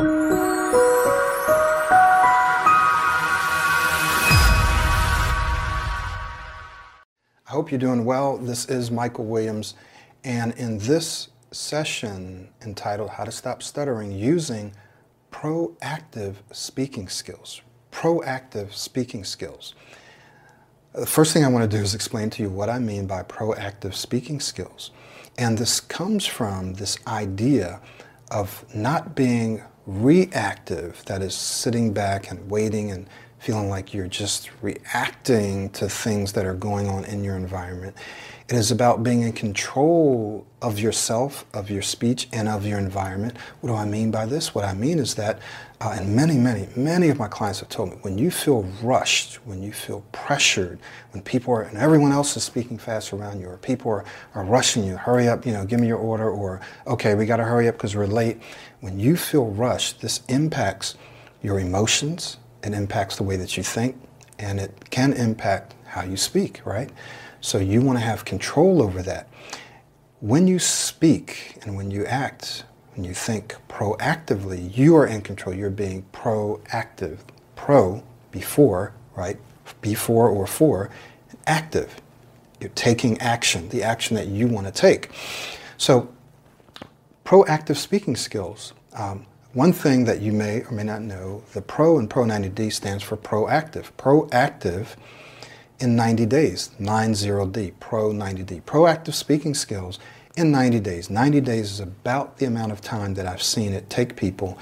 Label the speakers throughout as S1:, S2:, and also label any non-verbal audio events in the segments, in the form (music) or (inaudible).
S1: I hope you're doing well. This is Michael Williams, and in this session entitled How to Stop Stuttering Using Proactive Speaking Skills. Proactive Speaking Skills. The first thing I want to do is explain to you what I mean by proactive speaking skills. And this comes from this idea of not being reactive, that is, sitting back and waiting and feeling like you're just reacting to things that are going on in your environment. It is about being in control of yourself, of your speech, and of your environment. What do I mean by this? What I mean is that, uh, and many, many, many of my clients have told me, when you feel rushed, when you feel pressured, when people are, and everyone else is speaking fast around you, or people are, are rushing you, hurry up, you know, give me your order, or okay, we got to hurry up because we're late. When you feel rushed, this impacts your emotions, it impacts the way that you think, and it can impact how you speak, right? So you want to have control over that. When you speak and when you act, when you think proactively, you are in control. You're being proactive. Pro, before, right? Before or for, active. You're taking action, the action that you want to take. So, proactive speaking skills. Um, one thing that you may or may not know, the PRO in Pro 90D stands for proactive. Proactive in 90 days, 90D, Pro 90D. Proactive speaking skills in 90 days. 90 days is about the amount of time that I've seen it take people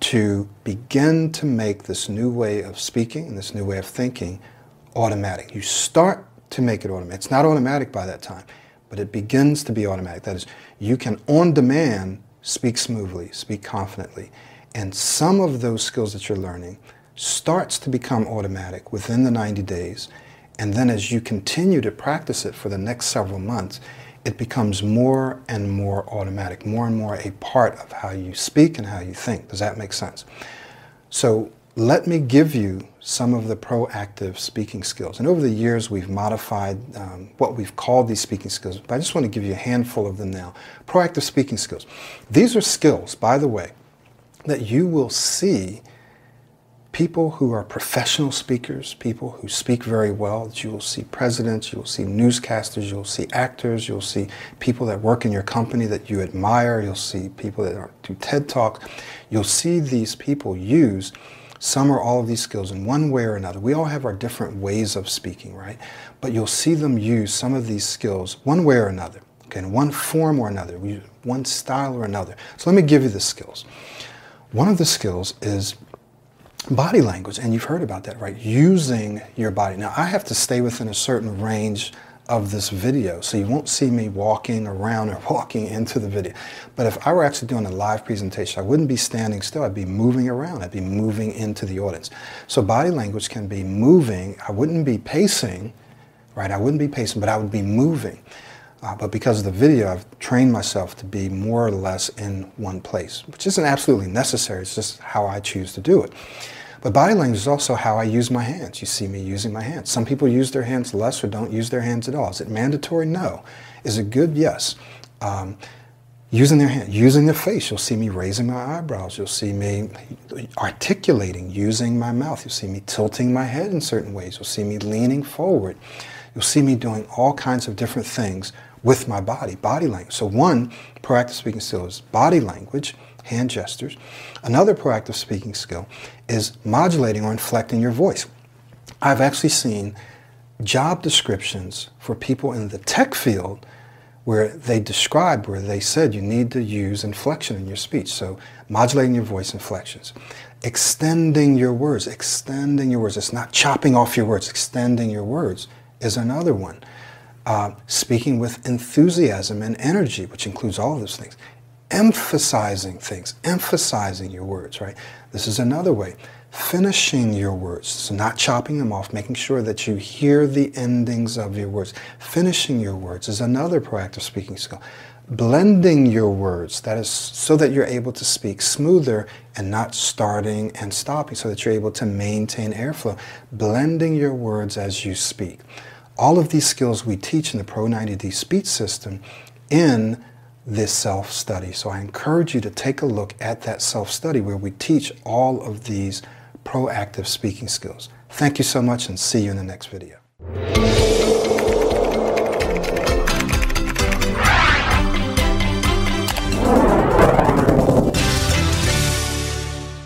S1: to begin to make this new way of speaking and this new way of thinking automatic. You start to make it automatic. It's not automatic by that time, but it begins to be automatic. That is, you can on demand speak smoothly, speak confidently. And some of those skills that you're learning starts to become automatic within the 90 days. And then as you continue to practice it for the next several months, it becomes more and more automatic, more and more a part of how you speak and how you think. Does that make sense? So let me give you some of the proactive speaking skills. And over the years, we've modified um, what we've called these speaking skills, but I just want to give you a handful of them now. Proactive speaking skills. These are skills, by the way, that you will see people who are professional speakers, people who speak very well, you will see presidents, you will see newscasters, you'll see actors, you'll see people that work in your company that you admire, you'll see people that do TED Talks. You'll see these people use some or all of these skills in one way or another. We all have our different ways of speaking, right? But you'll see them use some of these skills one way or another, okay, in one form or another, one style or another. So let me give you the skills. One of the skills is body language, and you've heard about that, right? Using your body. Now, I have to stay within a certain range of this video. So you won't see me walking around or (laughs) walking into the video. But if I were actually doing a live presentation, I wouldn't be standing still. I'd be moving around. I'd be moving into the audience. So body language can be moving. I wouldn't be pacing, right? I wouldn't be pacing, but I would be moving. Uh, but because of the video, I've trained myself to be more or less in one place, which isn't absolutely necessary. It's just how I choose to do it. But body language is also how I use my hands. You see me using my hands. Some people use their hands less or don't use their hands at all. Is it mandatory? No. Is it good? Yes. Um, using their hand, using their face. You'll see me raising my eyebrows. You'll see me articulating, using my mouth. You'll see me tilting my head in certain ways. You'll see me leaning forward. You'll see me doing all kinds of different things with my body, body language. So one proactive speaking skill is body language hand gestures. Another proactive speaking skill is modulating or inflecting your voice. I've actually seen job descriptions for people in the tech field where they described, where they said you need to use inflection in your speech. So modulating your voice inflections. Extending your words, extending your words. It's not chopping off your words, extending your words is another one. Uh, speaking with enthusiasm and energy, which includes all of those things emphasizing things, emphasizing your words, right? This is another way. Finishing your words, so not chopping them off, making sure that you hear the endings of your words. Finishing your words is another proactive speaking skill. Blending your words, that is so that you're able to speak smoother and not starting and stopping, so that you're able to maintain airflow. Blending your words as you speak. All of these skills we teach in the Pro 90D speech system in this self-study. So I encourage you to take a look at that self-study where we teach all of these proactive speaking skills. Thank you so much and see you in the next video.